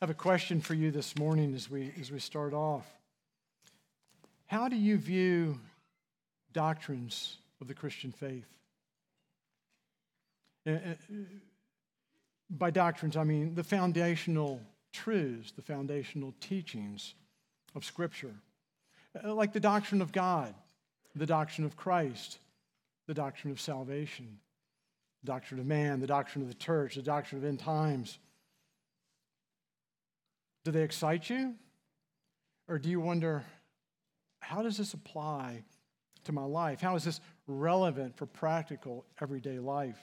have a question for you this morning as we, as we start off. How do you view doctrines of the Christian faith? Uh, uh, by doctrines, I mean the foundational truths, the foundational teachings of Scripture, uh, like the doctrine of God, the doctrine of Christ, the doctrine of salvation, the doctrine of man, the doctrine of the church, the doctrine of end times. Do they excite you? Or do you wonder, how does this apply to my life? How is this relevant for practical everyday life?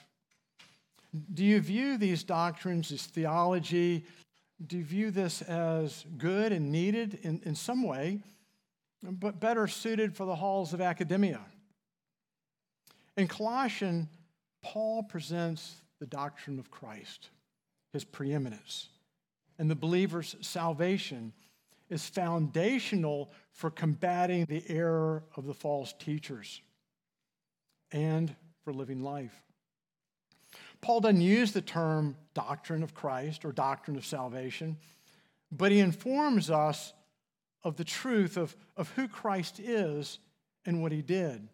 Do you view these doctrines, this theology, do you view this as good and needed in, in some way, but better suited for the halls of academia? In Colossians, Paul presents the doctrine of Christ, his preeminence, and the believer's salvation is foundational for combating the error of the false teachers and for living life. Paul doesn't use the term doctrine of Christ or doctrine of salvation, but he informs us of the truth of, of who Christ is and what he did.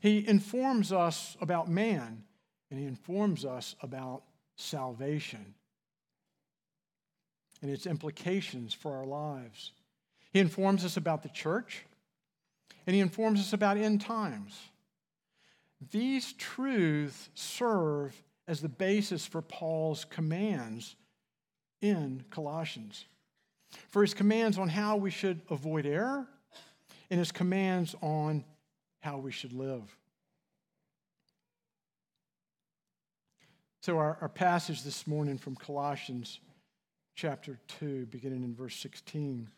He informs us about man, and he informs us about salvation and its implications for our lives. He informs us about the church, and he informs us about end times. These truths serve as the basis for Paul's commands in Colossians. For his commands on how we should avoid error and his commands on how we should live. So, our, our passage this morning from Colossians chapter 2, beginning in verse 16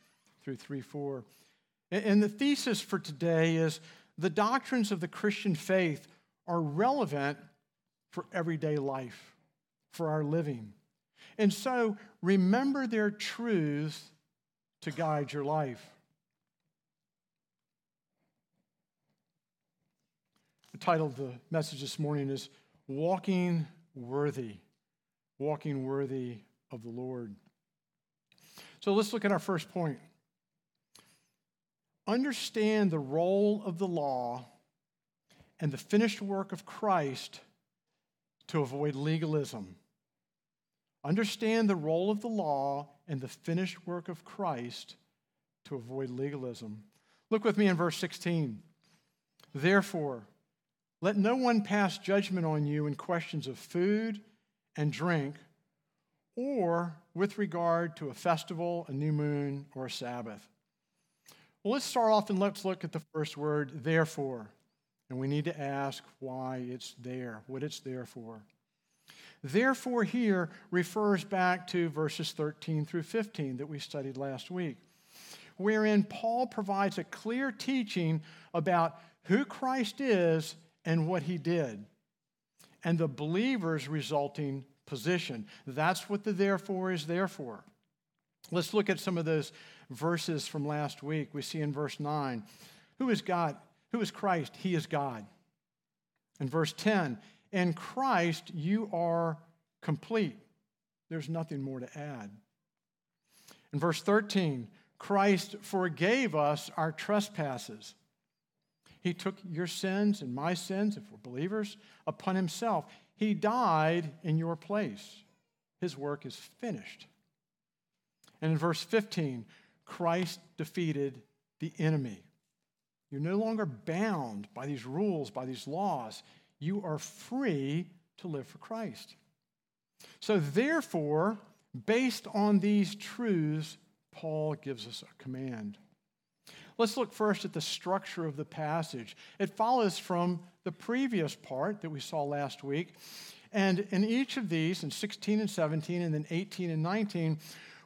through 3 4. And the thesis for today is the doctrines of the Christian faith are relevant for everyday life, for our living. And so remember their truths to guide your life. The title of the message this morning is Walking Worthy. Walking Worthy of the Lord. So let's look at our first point. Understand the role of the law and the finished work of Christ to avoid legalism. Understand the role of the law and the finished work of Christ to avoid legalism. Look with me in verse 16. Therefore, let no one pass judgment on you in questions of food and drink, or with regard to a festival, a new moon, or a Sabbath. Well, let's start off and let's look at the first word, therefore. And we need to ask why it's there, what it's there for. Therefore, here refers back to verses 13 through 15 that we studied last week, wherein Paul provides a clear teaching about who Christ is and what he did, and the believer's resulting position. That's what the therefore is there for. Let's look at some of those verses from last week. We see in verse 9 Who is God? Who is Christ? He is God. In verse 10, in Christ you are complete. There's nothing more to add. In verse 13, Christ forgave us our trespasses. He took your sins and my sins, if we're believers, upon himself. He died in your place. His work is finished. And in verse 15, Christ defeated the enemy. You're no longer bound by these rules, by these laws. You are free to live for Christ. So, therefore, based on these truths, Paul gives us a command. Let's look first at the structure of the passage. It follows from the previous part that we saw last week. And in each of these, in 16 and 17, and then 18 and 19,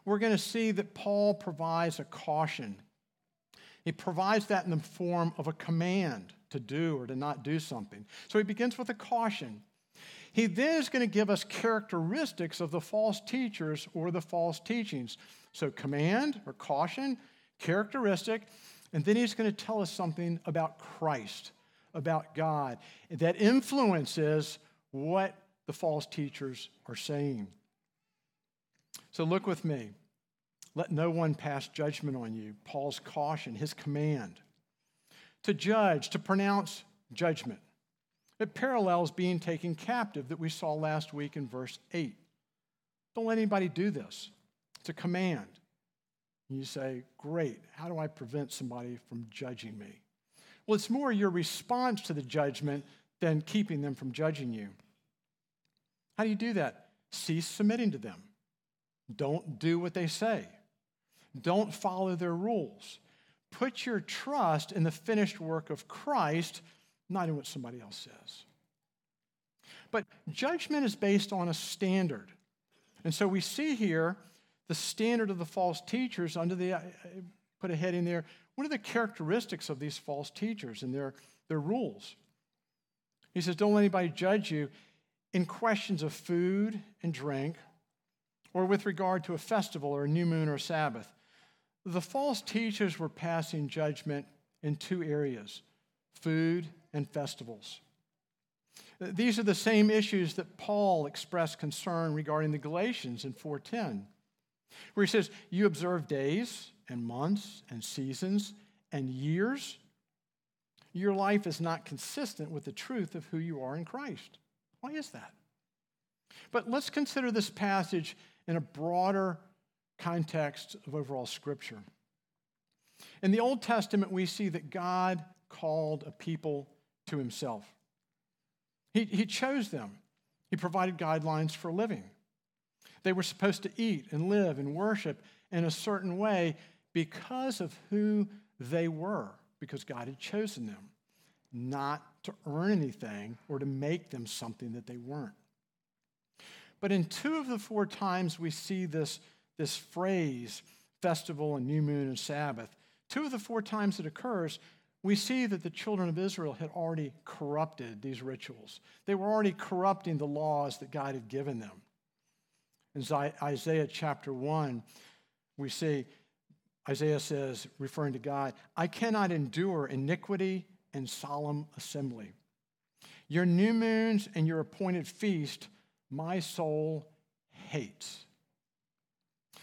we're going to see that Paul provides a caution. He provides that in the form of a command to do or to not do something. So he begins with a caution. He then is going to give us characteristics of the false teachers or the false teachings. So, command or caution, characteristic, and then he's going to tell us something about Christ, about God, that influences what the false teachers are saying. So look with me. Let no one pass judgment on you. Paul's caution, his command. To judge, to pronounce judgment. It parallels being taken captive that we saw last week in verse 8. Don't let anybody do this. It's a command. And you say, Great, how do I prevent somebody from judging me? Well, it's more your response to the judgment than keeping them from judging you. How do you do that? Cease submitting to them. Don't do what they say. Don't follow their rules. Put your trust in the finished work of Christ not in what somebody else says. But judgment is based on a standard. And so we see here the standard of the false teachers under the, I put a heading there. What are the characteristics of these false teachers and their, their rules? He says, Don't let anybody judge you in questions of food and drink, or with regard to a festival or a new moon or a Sabbath. The false teachers were passing judgment in two areas food and festivals. These are the same issues that Paul expressed concern regarding the Galatians in 4:10, where he says, "You observe days and months and seasons and years. Your life is not consistent with the truth of who you are in Christ." Why is that? But let's consider this passage in a broader context of overall scripture. In the Old Testament, we see that God called a people to himself. He, he chose them, he provided guidelines for living. They were supposed to eat and live and worship in a certain way because of who they were, because God had chosen them, not to earn anything or to make them something that they weren't. But in two of the four times we see this, this phrase, festival and new moon and Sabbath, two of the four times it occurs, we see that the children of Israel had already corrupted these rituals. They were already corrupting the laws that God had given them. In Isaiah chapter 1, we see Isaiah says, referring to God, I cannot endure iniquity and solemn assembly. Your new moons and your appointed feast, my soul hates.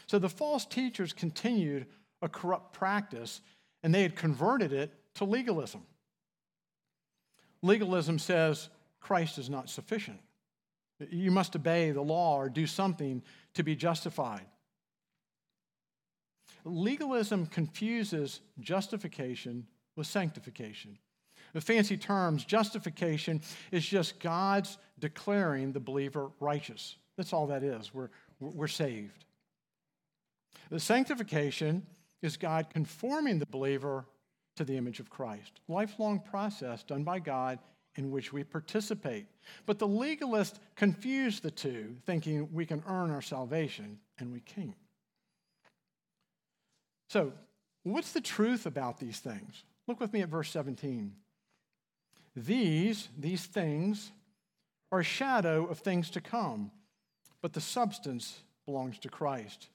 So the false teachers continued a corrupt practice, and they had converted it to legalism. Legalism says Christ is not sufficient. You must obey the law or do something to be justified. Legalism confuses justification with sanctification. The fancy terms, justification is just God's declaring the believer righteous. That's all that is. We're, we're saved. The sanctification is God conforming the believer to the image of Christ. Lifelong process done by God in which we participate. But the legalist confuse the two, thinking we can earn our salvation, and we can't. So, what's the truth about these things? Look with me at verse 17. These, these things, are a shadow of things to come, but the substance belongs to Christ.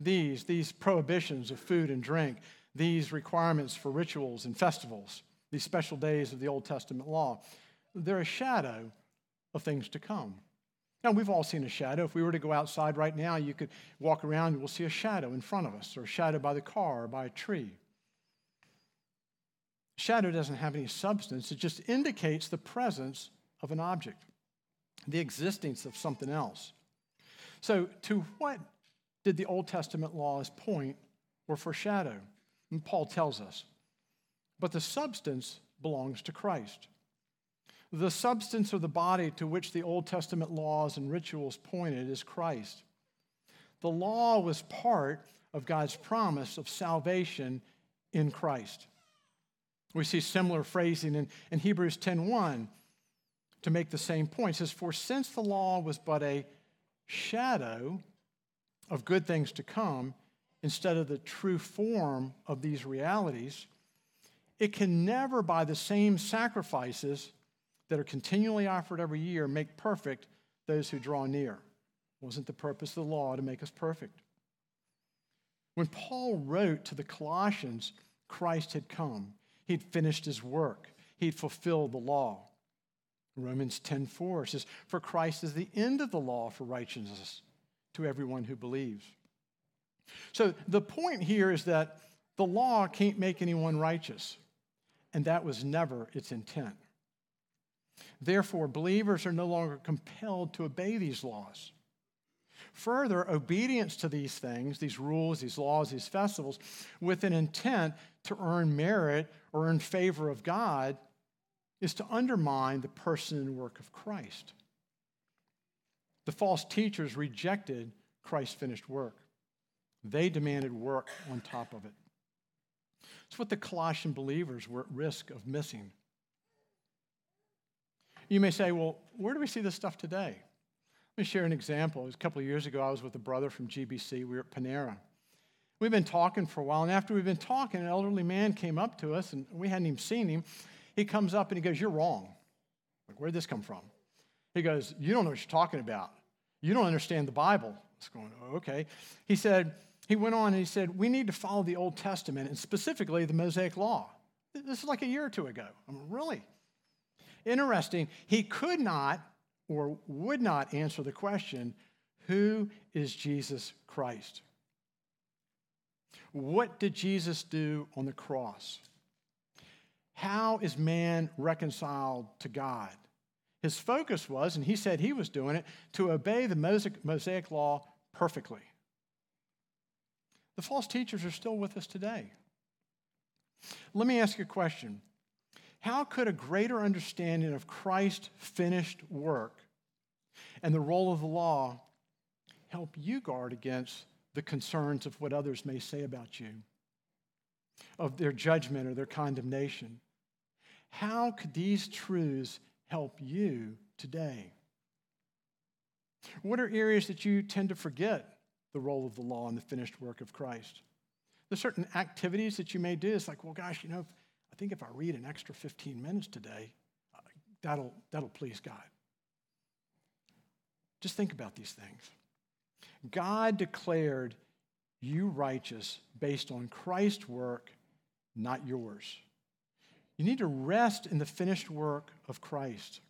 These, these prohibitions of food and drink, these requirements for rituals and festivals, these special days of the Old Testament law, they're a shadow of things to come. Now, we've all seen a shadow. If we were to go outside right now, you could walk around and we'll see a shadow in front of us, or a shadow by the car or by a tree. Shadow doesn't have any substance, it just indicates the presence of an object, the existence of something else. So, to what did the Old Testament laws point or foreshadow? And Paul tells us. But the substance belongs to Christ. The substance of the body to which the Old Testament laws and rituals pointed is Christ. The law was part of God's promise of salvation in Christ. We see similar phrasing in, in Hebrews 10:1 to make the same point. It says, For since the law was but a shadow of good things to come, instead of the true form of these realities, it can never, by the same sacrifices that are continually offered every year, make perfect those who draw near. Wasn't the purpose of the law to make us perfect? When Paul wrote to the Colossians, Christ had come. He'd finished his work. He'd fulfilled the law. Romans 10:4 says, "For Christ is the end of the law for righteousness to everyone who believes. So the point here is that the law can't make anyone righteous, and that was never its intent. Therefore, believers are no longer compelled to obey these laws. Further, obedience to these things, these rules, these laws, these festivals, with an intent to earn merit or earn favor of God, is to undermine the person and work of Christ. The false teachers rejected Christ's finished work. They demanded work on top of it. It's what the Colossian believers were at risk of missing. You may say, well, where do we see this stuff today? Let me share an example. a couple of years ago, I was with a brother from GBC. We were at Panera. We've been talking for a while, and after we've been talking, an elderly man came up to us, and we hadn't even seen him. He comes up and he goes, You're wrong. Like, where'd this come from? He goes, You don't know what you're talking about. You don't understand the Bible. I was going, oh, okay. He said, he went on and he said, We need to follow the Old Testament and specifically the Mosaic Law. This is like a year or two ago. I'm really interesting. He could not or would not answer the question Who is Jesus Christ? What did Jesus do on the cross? How is man reconciled to God? His focus was, and he said he was doing it, to obey the Mosaic law perfectly. The false teachers are still with us today. Let me ask you a question. How could a greater understanding of Christ's finished work and the role of the law help you guard against the concerns of what others may say about you, of their judgment or their condemnation? How could these truths help you today? What are areas that you tend to forget the role of the law and the finished work of Christ. There's certain activities that you may do. It's like, well, gosh, you know, I think if I read an extra 15 minutes today, uh, that'll, that'll please God. Just think about these things. God declared you righteous based on Christ's work, not yours. You need to rest in the finished work of Christ.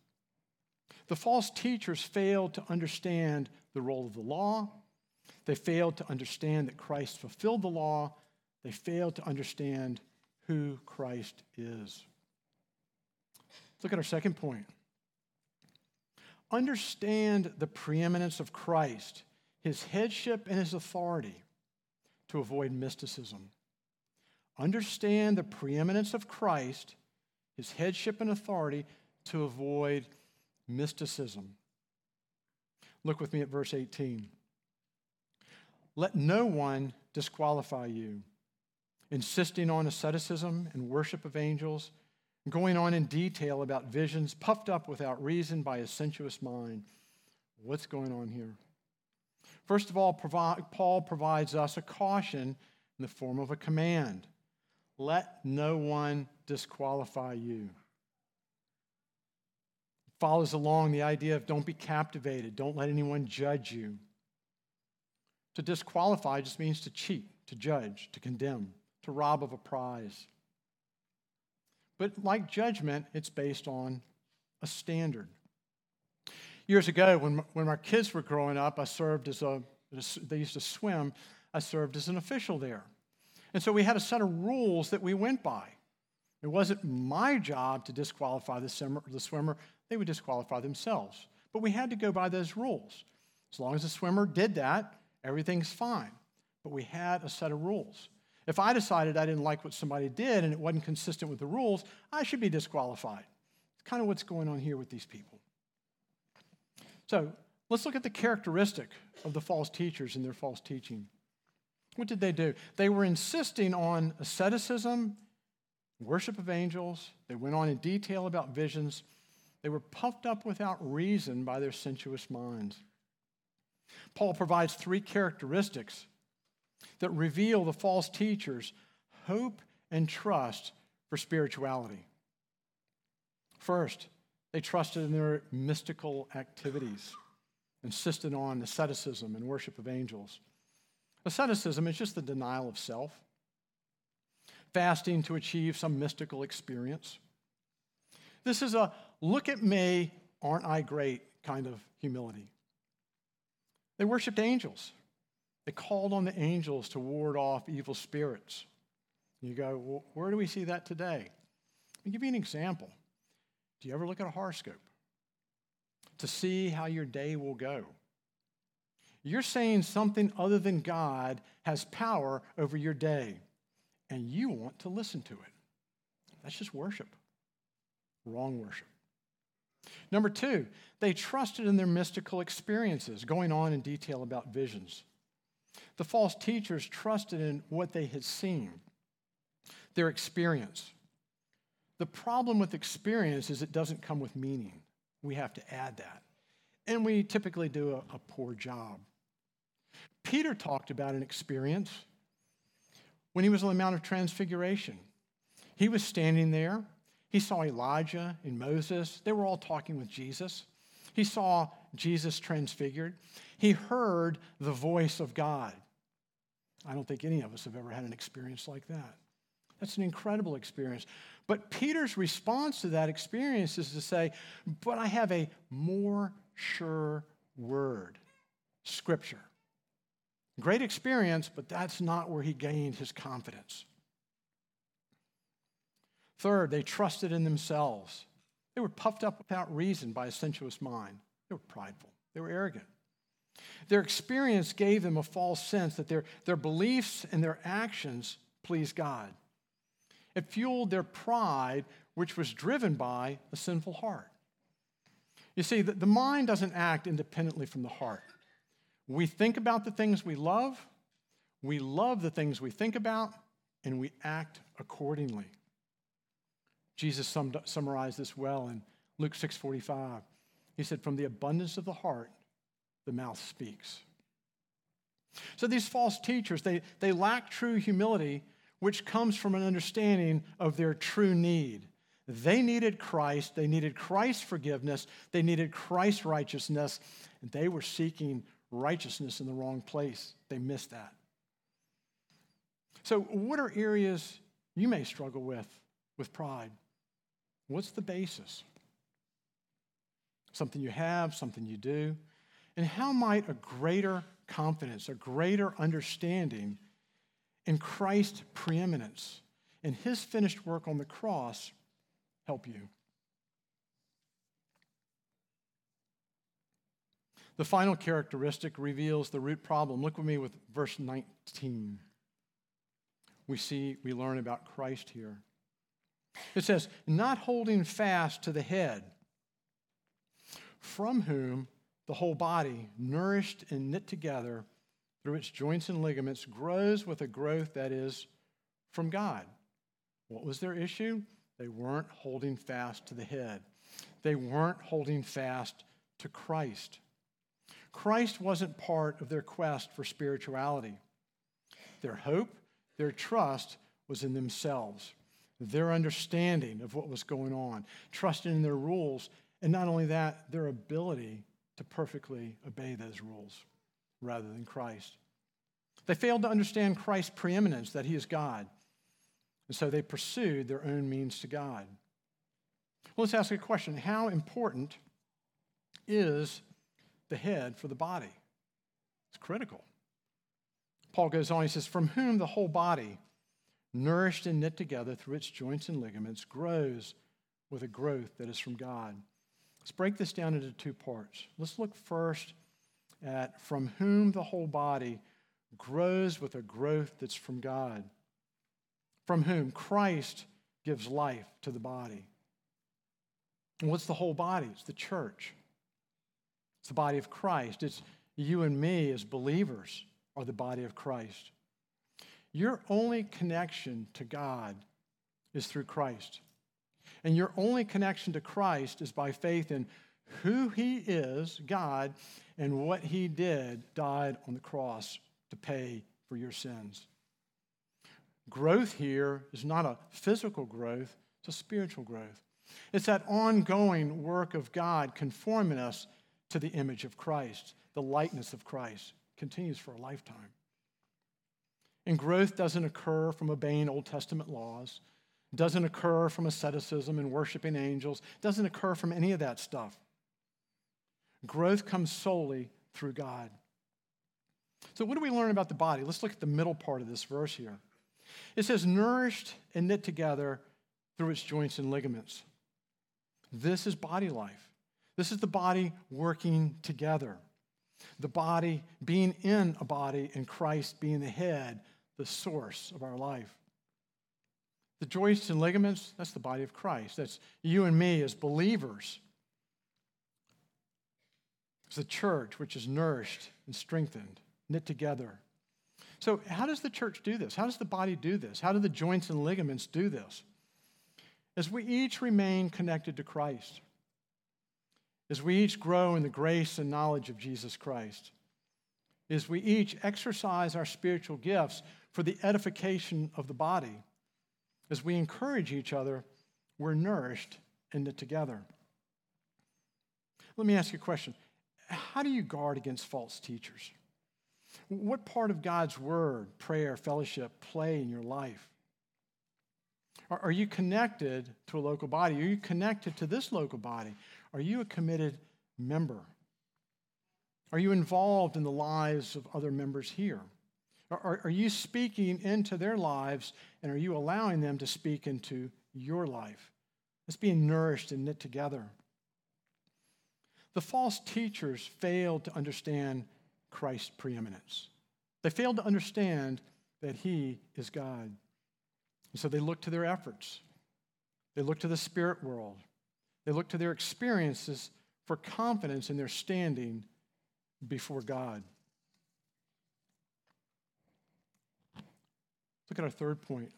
The false teachers failed to understand the role of the law they failed to understand that Christ fulfilled the law. They failed to understand who Christ is. Let's look at our second point. Understand the preeminence of Christ, his headship and his authority to avoid mysticism. Understand the preeminence of Christ, his headship and authority to avoid mysticism. Look with me at verse 18. Let no one disqualify you, insisting on asceticism and worship of angels, going on in detail about visions, puffed up without reason by a sensuous mind. What's going on here? First of all, Paul provides us a caution in the form of a command let no one disqualify you. It follows along the idea of don't be captivated, don't let anyone judge you. To disqualify just means to cheat, to judge, to condemn, to rob of a prize. But like judgment, it's based on a standard. Years ago, when, when our kids were growing up, I served as a, they used to swim, I served as an official there. And so we had a set of rules that we went by. It wasn't my job to disqualify the swimmer, the swimmer, they would disqualify themselves. But we had to go by those rules. As long as the swimmer did that, everything's fine. But we had a set of rules. If I decided I didn't like what somebody did and it wasn't consistent with the rules, I should be disqualified. It's kind of what's going on here with these people. So let's look at the characteristic of the false teachers and their false teaching. What did they do? They were insisting on asceticism, worship of angels. They went on in detail about visions. They were puffed up without reason by their sensuous minds. Paul provides three characteristics that reveal the false teachers' hope and trust for spirituality. First, they trusted in their mystical activities, insisted on asceticism and worship of angels. Asceticism is just the denial of self, fasting to achieve some mystical experience. This is a look at me, aren't I great kind of humility. They worshiped angels. They called on the angels to ward off evil spirits. You go, well, where do we see that today? Let me give you an example. Do you ever look at a horoscope to see how your day will go? You're saying something other than God has power over your day, and you want to listen to it. That's just worship. Wrong worship. Number two, they trusted in their mystical experiences, going on in detail about visions. The false teachers trusted in what they had seen, their experience. The problem with experience is it doesn't come with meaning. We have to add that. And we typically do a, a poor job. Peter talked about an experience when he was on the Mount of Transfiguration. He was standing there. He saw Elijah and Moses. They were all talking with Jesus. He saw Jesus transfigured. He heard the voice of God. I don't think any of us have ever had an experience like that. That's an incredible experience. But Peter's response to that experience is to say, But I have a more sure word, Scripture. Great experience, but that's not where he gained his confidence. Third, they trusted in themselves. They were puffed up without reason by a sensuous mind. They were prideful, they were arrogant. Their experience gave them a false sense that their, their beliefs and their actions pleased God. It fueled their pride, which was driven by a sinful heart. You see, the, the mind doesn't act independently from the heart. We think about the things we love, we love the things we think about, and we act accordingly. Jesus summed, summarized this well in Luke 6:45. He said, "From the abundance of the heart, the mouth speaks." So these false teachers, they, they lack true humility which comes from an understanding of their true need. They needed Christ, they needed Christ's forgiveness, they needed Christ's righteousness, and they were seeking righteousness in the wrong place. They missed that. So, what are areas you may struggle with with pride? What's the basis? Something you have, something you do? And how might a greater confidence, a greater understanding in Christ's preeminence and his finished work on the cross help you. The final characteristic reveals the root problem. Look with me with verse 19. We see, we learn about Christ here. It says, not holding fast to the head, from whom the whole body, nourished and knit together through its joints and ligaments, grows with a growth that is from God. What was their issue? They weren't holding fast to the head, they weren't holding fast to Christ. Christ wasn't part of their quest for spirituality. Their hope, their trust was in themselves, their understanding of what was going on, trusting in their rules, and not only that, their ability to perfectly obey those rules rather than Christ. They failed to understand Christ's preeminence, that he is God. And so they pursued their own means to God. Well, let's ask a question How important is the head for the body? It's critical. Paul goes on, he says, From whom the whole body, nourished and knit together through its joints and ligaments, grows with a growth that is from God. Let's break this down into two parts. Let's look first at from whom the whole body grows with a growth that's from God, from whom Christ gives life to the body. And what's the whole body? It's the church. It's the body of Christ. It's you and me as believers are the body of Christ. Your only connection to God is through Christ. And your only connection to Christ is by faith in who He is, God, and what He did, died on the cross to pay for your sins. Growth here is not a physical growth, it's a spiritual growth. It's that ongoing work of God conforming us to the image of Christ, the likeness of Christ continues for a lifetime. And growth doesn't occur from obeying Old Testament laws, doesn't occur from asceticism and worshiping angels, doesn't occur from any of that stuff. Growth comes solely through God. So, what do we learn about the body? Let's look at the middle part of this verse here. It says, nourished and knit together through its joints and ligaments. This is body life. This is the body working together. The body being in a body and Christ being the head, the source of our life. The joints and ligaments, that's the body of Christ. That's you and me as believers. It's the church which is nourished and strengthened, knit together. So, how does the church do this? How does the body do this? How do the joints and ligaments do this? As we each remain connected to Christ, as we each grow in the grace and knowledge of Jesus Christ, as we each exercise our spiritual gifts for the edification of the body, as we encourage each other, we're nourished in knit together. Let me ask you a question How do you guard against false teachers? What part of God's word, prayer, fellowship play in your life? Are you connected to a local body? Are you connected to this local body? Are you a committed member? Are you involved in the lives of other members here? Are, are, you speaking into their lives and are you allowing them to speak into your life? It's being nourished and knit together. The false teachers failed to understand Christ's preeminence. They failed to understand that he is God. And so they look to their efforts. They look to the spirit world. They look to their experiences for confidence in their standing before God. Look at our third point.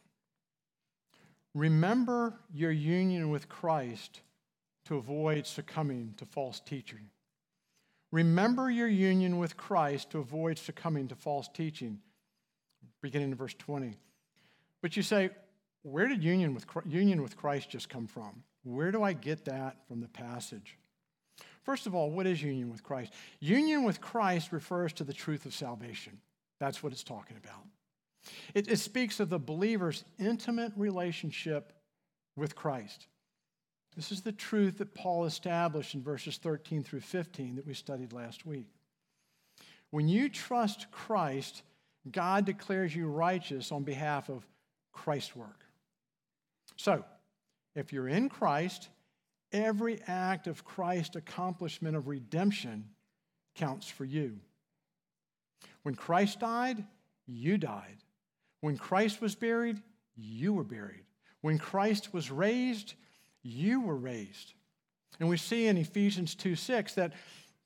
Remember your union with Christ to avoid succumbing to false teaching. Remember your union with Christ to avoid succumbing to false teaching. Beginning in verse 20. But you say, where did union with, union with Christ just come from? Where do I get that from the passage? First of all, what is union with Christ? Union with Christ refers to the truth of salvation. That's what it's talking about. It, it speaks of the believer's intimate relationship with Christ. This is the truth that Paul established in verses 13 through 15 that we studied last week. When you trust Christ, God declares you righteous on behalf of Christ's work. So, if you're in Christ, every act of Christ's accomplishment of redemption counts for you. When Christ died, you died. When Christ was buried, you were buried. When Christ was raised, you were raised. And we see in Ephesians 2 6 that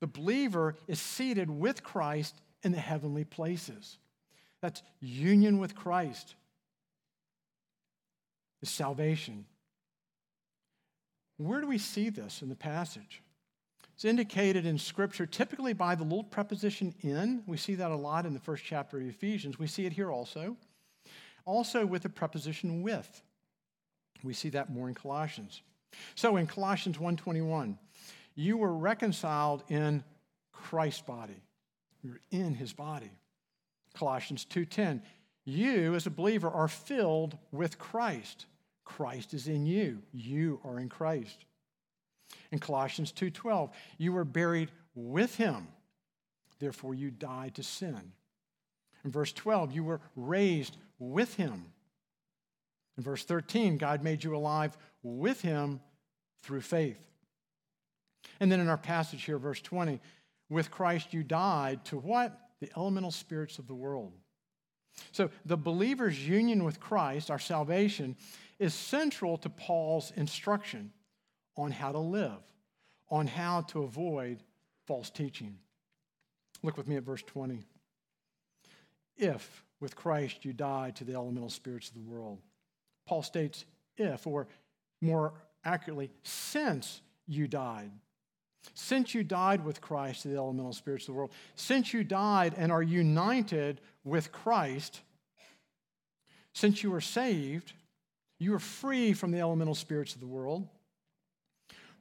the believer is seated with Christ in the heavenly places. That's union with Christ, is salvation. Where do we see this in the passage? It's indicated in Scripture typically by the little preposition in. We see that a lot in the first chapter of Ephesians. We see it here also. Also with the preposition with. We see that more in Colossians. So in Colossians 1:21, you were reconciled in Christ's body. You're in his body. Colossians 2:10, you as a believer are filled with Christ. Christ is in you. You are in Christ. In Colossians 2:12, you were buried with him. Therefore you died to sin. In verse 12, you were raised with him. In verse 13, God made you alive with him through faith. And then in our passage here, verse 20, with Christ you died to what? The elemental spirits of the world. So the believer's union with Christ, our salvation, is central to Paul's instruction on how to live, on how to avoid false teaching. Look with me at verse 20. If with Christ you died to the elemental spirits of the world. Paul states, if, or more accurately, since you died. Since you died with Christ to the elemental spirits of the world, since you died and are united with Christ, since you are saved, you are free from the elemental spirits of the world.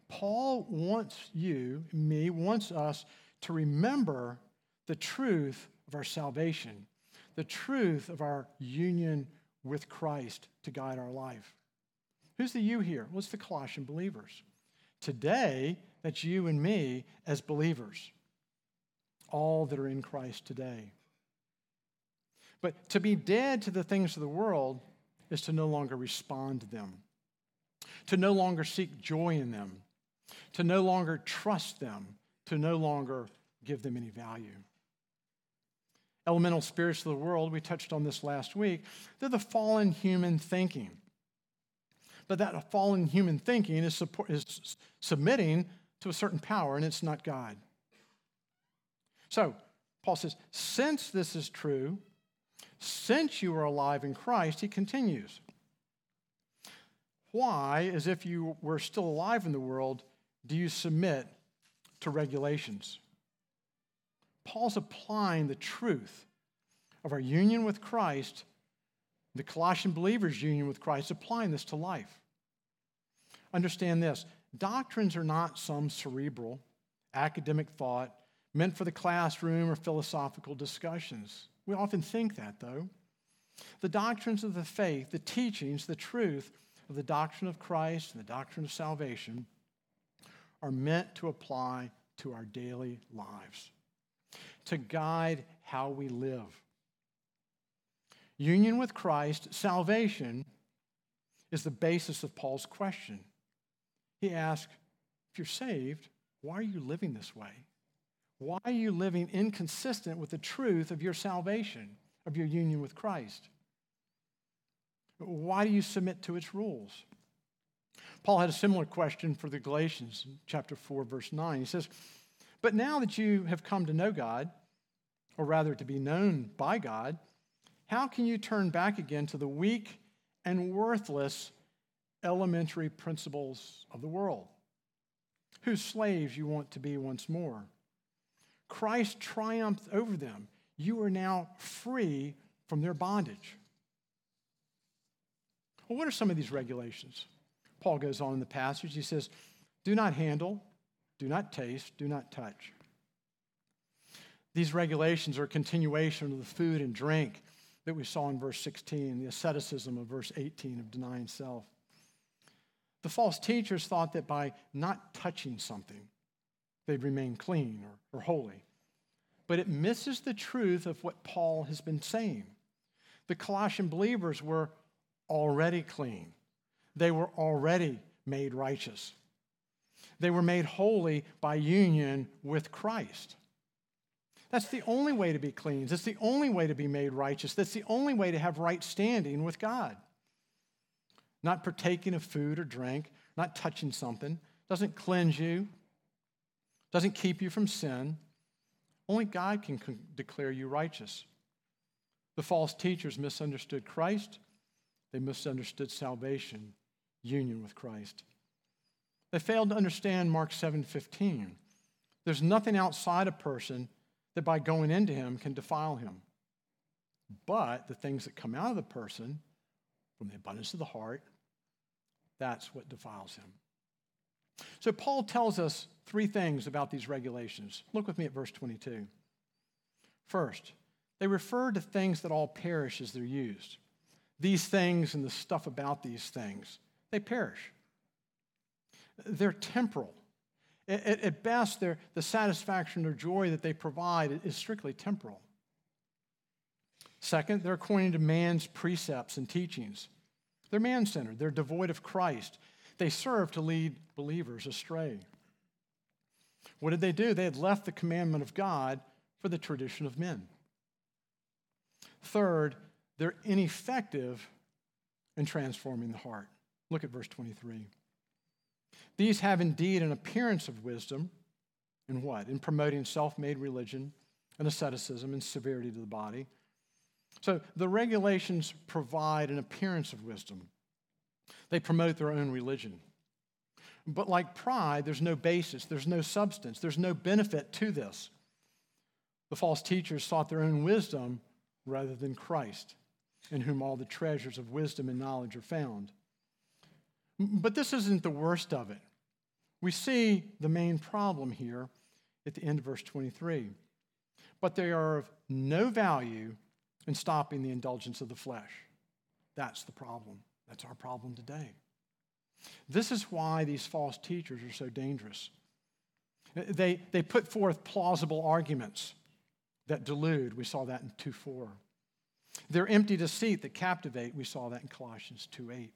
Paul wants you, me, wants us to remember the truth of our salvation the truth of our union with Christ to guide our life. Who's the you here? What's the Colossian believers? Today, that's you and me as believers, all that are in Christ today. But to be dead to the things of the world is to no longer respond to them, to no longer seek joy in them, to no longer trust them, to no longer give them any value. Elemental spirits of the world, we touched on this last week, they're the fallen human thinking. But that fallen human thinking is, support, is submitting to a certain power, and it's not God. So, Paul says, since this is true, since you are alive in Christ, he continues. Why, as if you were still alive in the world, do you submit to regulations? Paul's applying the truth of our union with Christ, the Colossian believers' union with Christ, applying this to life. Understand this doctrines are not some cerebral, academic thought meant for the classroom or philosophical discussions. We often think that, though. The doctrines of the faith, the teachings, the truth of the doctrine of Christ and the doctrine of salvation are meant to apply to our daily lives, to guide how we live. Union with Christ, salvation, is the basis of Paul's question. He asks, if you're saved, why are you living this way? Why are you living inconsistent with the truth of your salvation, of your union with Christ? Why do you submit to its rules? Paul had a similar question for the Galatians, chapter 4, verse 9. He says, But now that you have come to know God, or rather to be known by God, how can you turn back again to the weak and worthless elementary principles of the world, whose slaves you want to be once more? Christ triumphed over them. You are now free from their bondage. Well, what are some of these regulations? Paul goes on in the passage. He says, Do not handle, do not taste, do not touch. These regulations are a continuation of the food and drink that we saw in verse 16, the asceticism of verse 18 of denying self. The false teachers thought that by not touching something, they'd remain clean or, or holy. But it misses the truth of what Paul has been saying. The Colossian believers were already clean, they were already made righteous. They were made holy by union with Christ. That's the only way to be cleansed. That's the only way to be made righteous. That's the only way to have right standing with God. Not partaking of food or drink, not touching something, doesn't cleanse you, doesn't keep you from sin. Only God can declare you righteous. The false teachers misunderstood Christ, they misunderstood salvation, union with Christ. They failed to understand Mark 7:15. There's nothing outside a person that by going into him can defile him. But the things that come out of the person from the abundance of the heart, that's what defiles him. So Paul tells us three things about these regulations. Look with me at verse 22. First, they refer to things that all perish as they're used. These things and the stuff about these things, they perish. They're temporal. At, best, the satisfaction or joy that they provide is strictly temporal. Second, they're according to man's precepts and teachings. They're man centered, they're devoid of Christ. They serve to lead believers astray. What did they do? They had left the commandment of God for the tradition of men. Third, they're ineffective in transforming the heart. Look at verse 23. These have indeed an appearance of wisdom in what? In promoting self made religion and asceticism and severity to the body. So the regulations provide an appearance of wisdom. They promote their own religion. But like pride, there's no basis, there's no substance, there's no benefit to this. The false teachers sought their own wisdom rather than Christ, in whom all the treasures of wisdom and knowledge are found. But this isn't the worst of it. We see the main problem here at the end of verse 23. But they are of no value in stopping the indulgence of the flesh. That's the problem. That's our problem today. This is why these false teachers are so dangerous. They, they put forth plausible arguments that delude. We saw that in 2 4. Their empty deceit that captivate, we saw that in Colossians 2 8.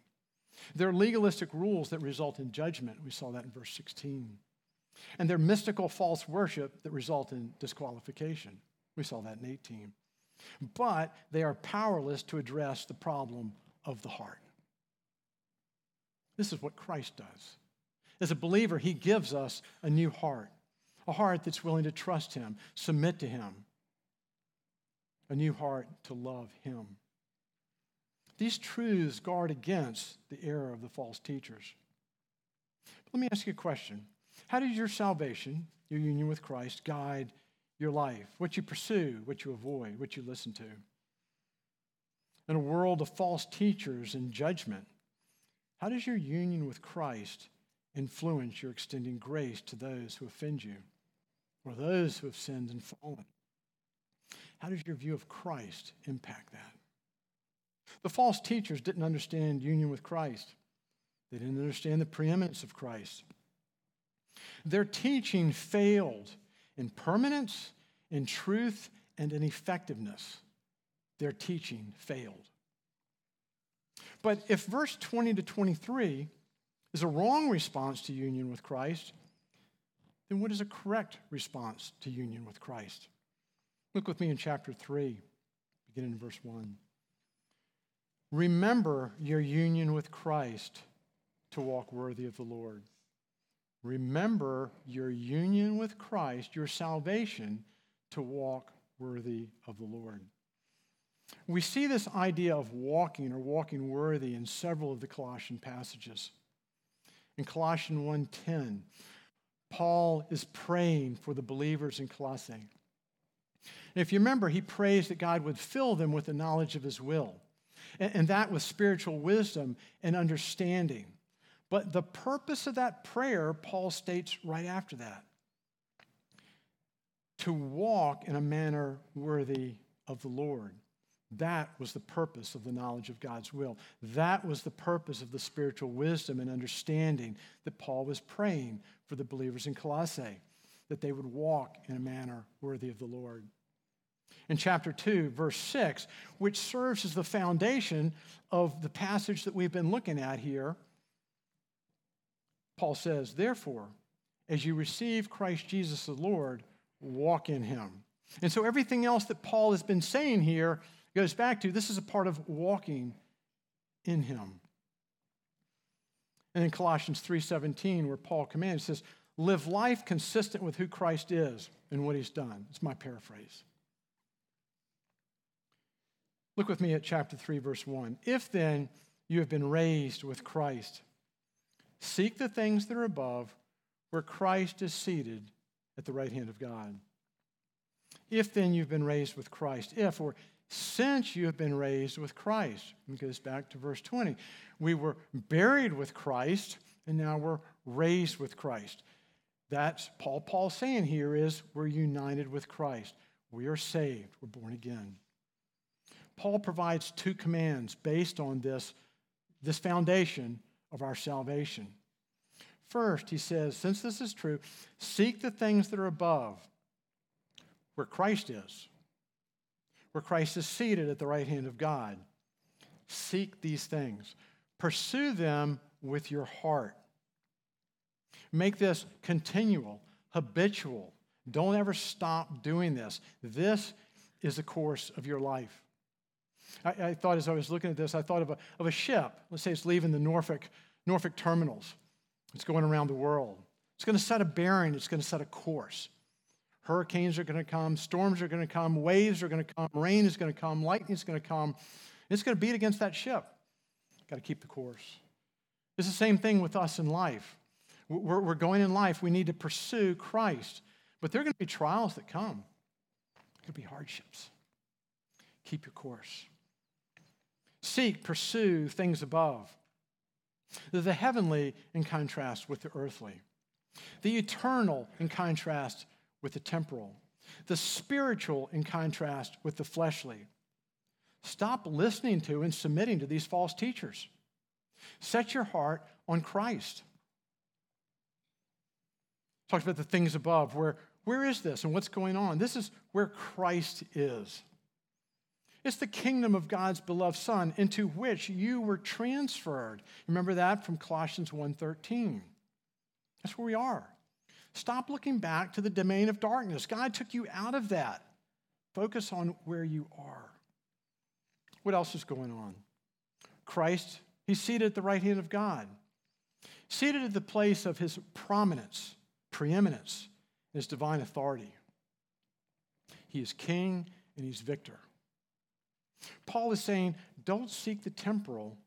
Their legalistic rules that result in judgment, we saw that in verse 16. And their mystical false worship that result in disqualification, we saw that in 18. But they are powerless to address the problem of the heart. This is what Christ does. As a believer, he gives us a new heart, a heart that's willing to trust him, submit to him, a new heart to love him. These truths guard against the error of the false teachers. But let me ask you a question. How does your salvation, your union with Christ, guide your life? What you pursue, what you avoid, what you listen to? In a world of false teachers and judgment, how does your union with Christ influence your extending grace to those who offend you or those who have sinned and fallen? How does your view of Christ impact that? The false teachers didn't understand union with Christ. They didn't understand the preeminence of Christ. Their teaching failed in permanence, in truth, and in effectiveness. Their teaching failed. But if verse 20 to 23 is a wrong response to union with Christ, then what is a correct response to union with Christ? Look with me in chapter 3, beginning in verse 1. Remember your union with Christ to walk worthy of the Lord. Remember your union with Christ, your salvation, to walk worthy of the Lord. We see this idea of walking or walking worthy in several of the Colossian passages. In Colossians 1:10, Paul is praying for the believers in Colossae. And if you remember, he prays that God would fill them with the knowledge of his will, and that with spiritual wisdom and understanding. But the purpose of that prayer, Paul states right after that to walk in a manner worthy of the Lord. That was the purpose of the knowledge of God's will. That was the purpose of the spiritual wisdom and understanding that Paul was praying for the believers in Colossae, that they would walk in a manner worthy of the Lord. In chapter 2, verse 6, which serves as the foundation of the passage that we've been looking at here, Paul says, Therefore, as you receive Christ Jesus the Lord, walk in him. And so everything else that Paul has been saying here goes back to this is a part of walking in him. And in Colossians 3:17 where Paul commands says live life consistent with who Christ is and what he's done. It's my paraphrase. Look with me at chapter 3 verse 1. If then you have been raised with Christ, seek the things that are above where Christ is seated at the right hand of God. If then you've been raised with Christ, if or since you have been raised with Christ. It goes back to verse 20. We were buried with Christ, and now we're raised with Christ. That's Paul. Paul saying here is we're united with Christ. We are saved. We're born again. Paul provides two commands based on this, this foundation of our salvation. First, he says, since this is true, seek the things that are above, where Christ is where Christ is seated at the right hand of God. Seek these things, pursue them with your heart. Make this continual, habitual. Don't ever stop doing this. This is the course of your life. I, I, thought as I was looking at this, I thought of a, of a ship. Let's say it's leaving the Norfolk, Norfolk terminals. It's going around the world. It's going to set a bearing, it's going to set a course. Hurricanes are going to come, storms are going to come, waves are going to come, rain is going to come, lightning is going to come. It's going to beat against that ship. Got to keep the course. It's the same thing with us in life. We're, we're going in life, we need to pursue Christ. But there are going to be trials that come, there will be hardships. Keep your course. Seek, pursue things above. The heavenly in contrast with the earthly, the eternal in contrast with the temporal, the spiritual in contrast with the fleshly. Stop listening to and submitting to these false teachers. Set your heart on Christ. Talks about the things above. Where, where is this and what's going on? This is where Christ is. It's the kingdom of God's beloved Son into which you were transferred. Remember that from Colossians 1:13. That's where we are. Stop looking back to the domain of darkness. God took you out of that. Focus on where you are. What else is going on? Christ, he's seated at the right hand of God, seated at the place of his prominence, preeminence, his divine authority. He is king and he's victor. Paul is saying, don't seek the temporal,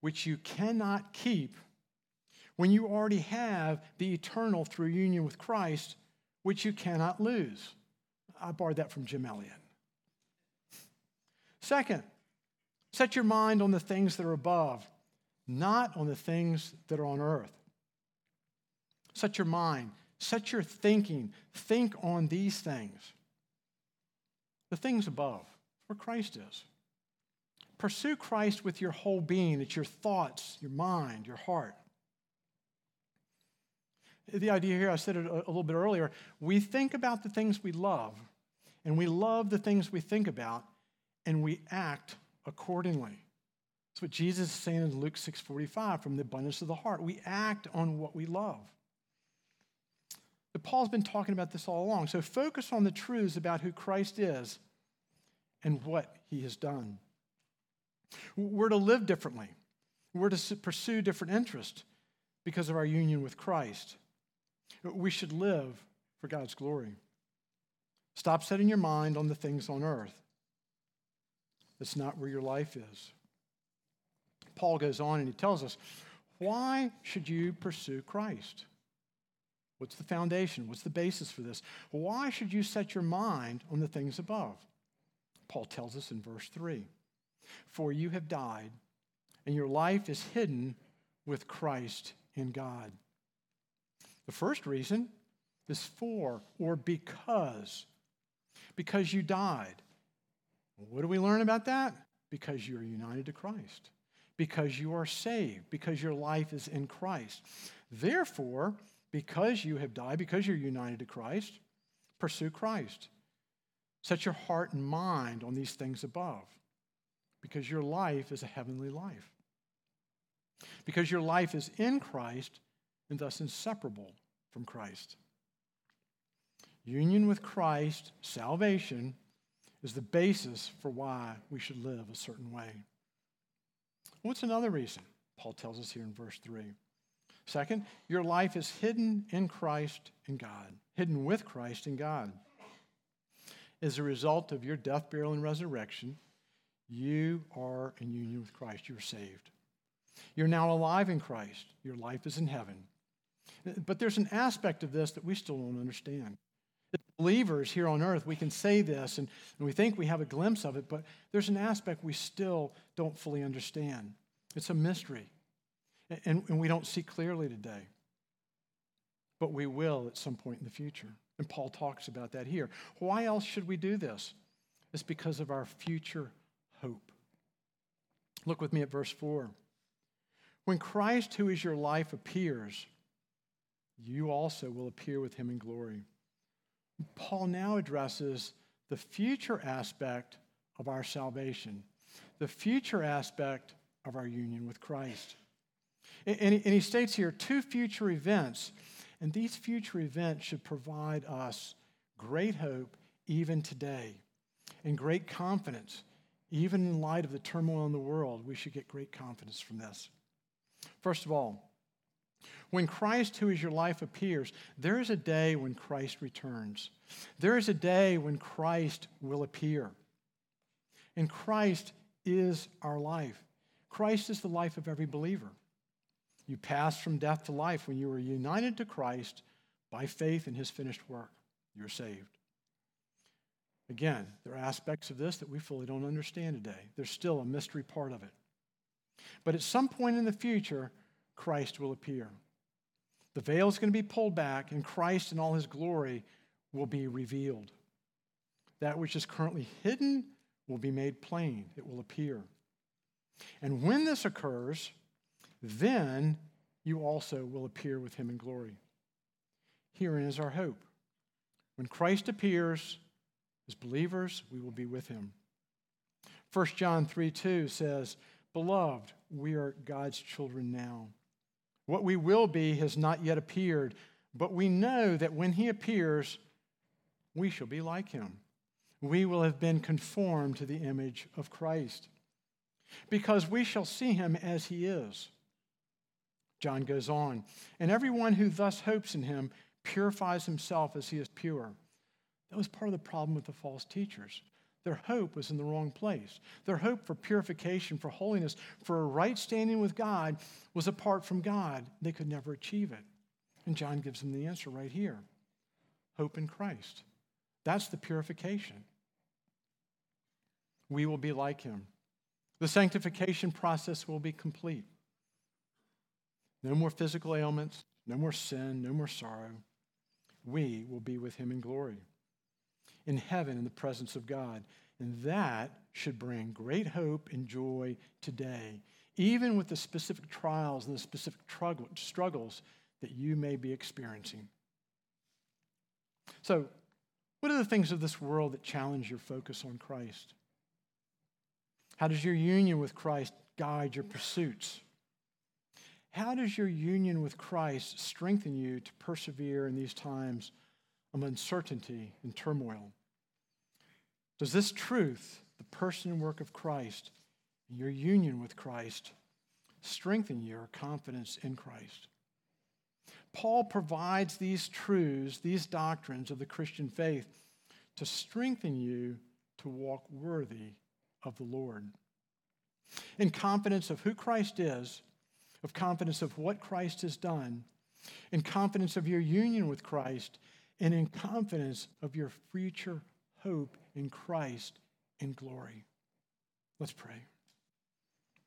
which you cannot keep, when you already have the eternal through union with Christ, which you cannot lose. I borrowed that from Jim Elliot. Second, set your mind on the things that are above, not on the things that are on earth. Set your mind, set your thinking, think on these things. The things above, where Christ is. Pursue Christ with your whole being. It's your thoughts, your mind, your heart. The idea here, I said it a little bit earlier, we think about the things we love, and we love the things we think about, and we act accordingly. That's what Jesus is saying in Luke 6:45, from the abundance of the heart. We act on what we love. But Paul's been talking about this all along. So focus on the truths about who Christ is and what he has done. We're to live differently. We're to pursue different interests because of our union with Christ. We should live for God's glory. Stop setting your mind on the things on earth. That's not where your life is. Paul goes on and he tells us why should you pursue Christ? What's the foundation? What's the basis for this? Why should you set your mind on the things above? Paul tells us in verse 3 For you have died, and your life is hidden with Christ in God. The first reason is for or because. Because you died. What do we learn about that? Because you are united to Christ. Because you are saved. Because your life is in Christ. Therefore, because you have died, because you're united to Christ, pursue Christ. Set your heart and mind on these things above because your life is a heavenly life. Because your life is in Christ and thus inseparable from Christ. Union with Christ, salvation, is the basis for why we should live a certain way. What's another reason? Paul tells us here in verse 3. Second, your life is hidden in Christ in God, hidden with Christ in God. As a result of your death, burial, and resurrection, you are in union with Christ. You're saved. You're now alive in Christ. Your life is in heaven. But there's an aspect of this that we still don't understand. As believers here on earth, we can say this and, and we think we have a glimpse of it, but there's an aspect we still don't fully understand. It's a mystery, and, and we don't see clearly today. But we will at some point in the future. And Paul talks about that here. Why else should we do this? It's because of our future hope. Look with me at verse 4. When Christ, who is your life, appears, you also will appear with him in glory. Paul now addresses the future aspect of our salvation, the future aspect of our union with Christ. And he states here two future events and these future events should provide us great hope even today and great confidence. Even in light of the turmoil in the world, we should get great confidence from this. First of all, when Christ, who is your life, appears, there is a day when Christ returns. There is a day when Christ will appear. And Christ is our life. Christ is the life of every believer. You passed from death to life when you were united to Christ by faith in his finished work. You're saved. Again, there are aspects of this that we fully don't understand today. There's still a mystery part of it. But at some point in the future, Christ will appear. The veil is going to be pulled back, and Christ in all his glory will be revealed. That which is currently hidden will be made plain, it will appear. And when this occurs, then you also will appear with him in glory. Herein is our hope. When Christ appears, as believers, we will be with him. 1 John 3 2 says, Beloved, we are God's children now. What we will be has not yet appeared, but we know that when he appears, we shall be like him. We will have been conformed to the image of Christ, because we shall see him as he is. John goes on, and everyone who thus hopes in him purifies himself as he is pure. That was part of the problem with the false teachers. Their hope was in the wrong place. Their hope for purification, for holiness, for a right standing with God was apart from God. They could never achieve it. And John gives them the answer right here hope in Christ. That's the purification. We will be like him. The sanctification process will be complete. No more physical ailments, no more sin, no more sorrow. We will be with him in glory in heaven in the presence of God. And that should bring great hope and joy today, even with the specific trials and the specific struggles that you may be experiencing. So, what are the things of this world that challenge your focus on Christ? How does your union with Christ guide your pursuits? How does your union with Christ strengthen you to persevere in these times of uncertainty and turmoil? Does this truth, the person and work of Christ, and your union with Christ, strengthen your confidence in Christ? Paul provides these truths, these doctrines of the Christian faith to strengthen you to walk worthy of the Lord. In confidence of who Christ is, of confidence of what Christ has done, in confidence of your union with Christ, and in confidence of your future hope in Christ in glory. Let's pray.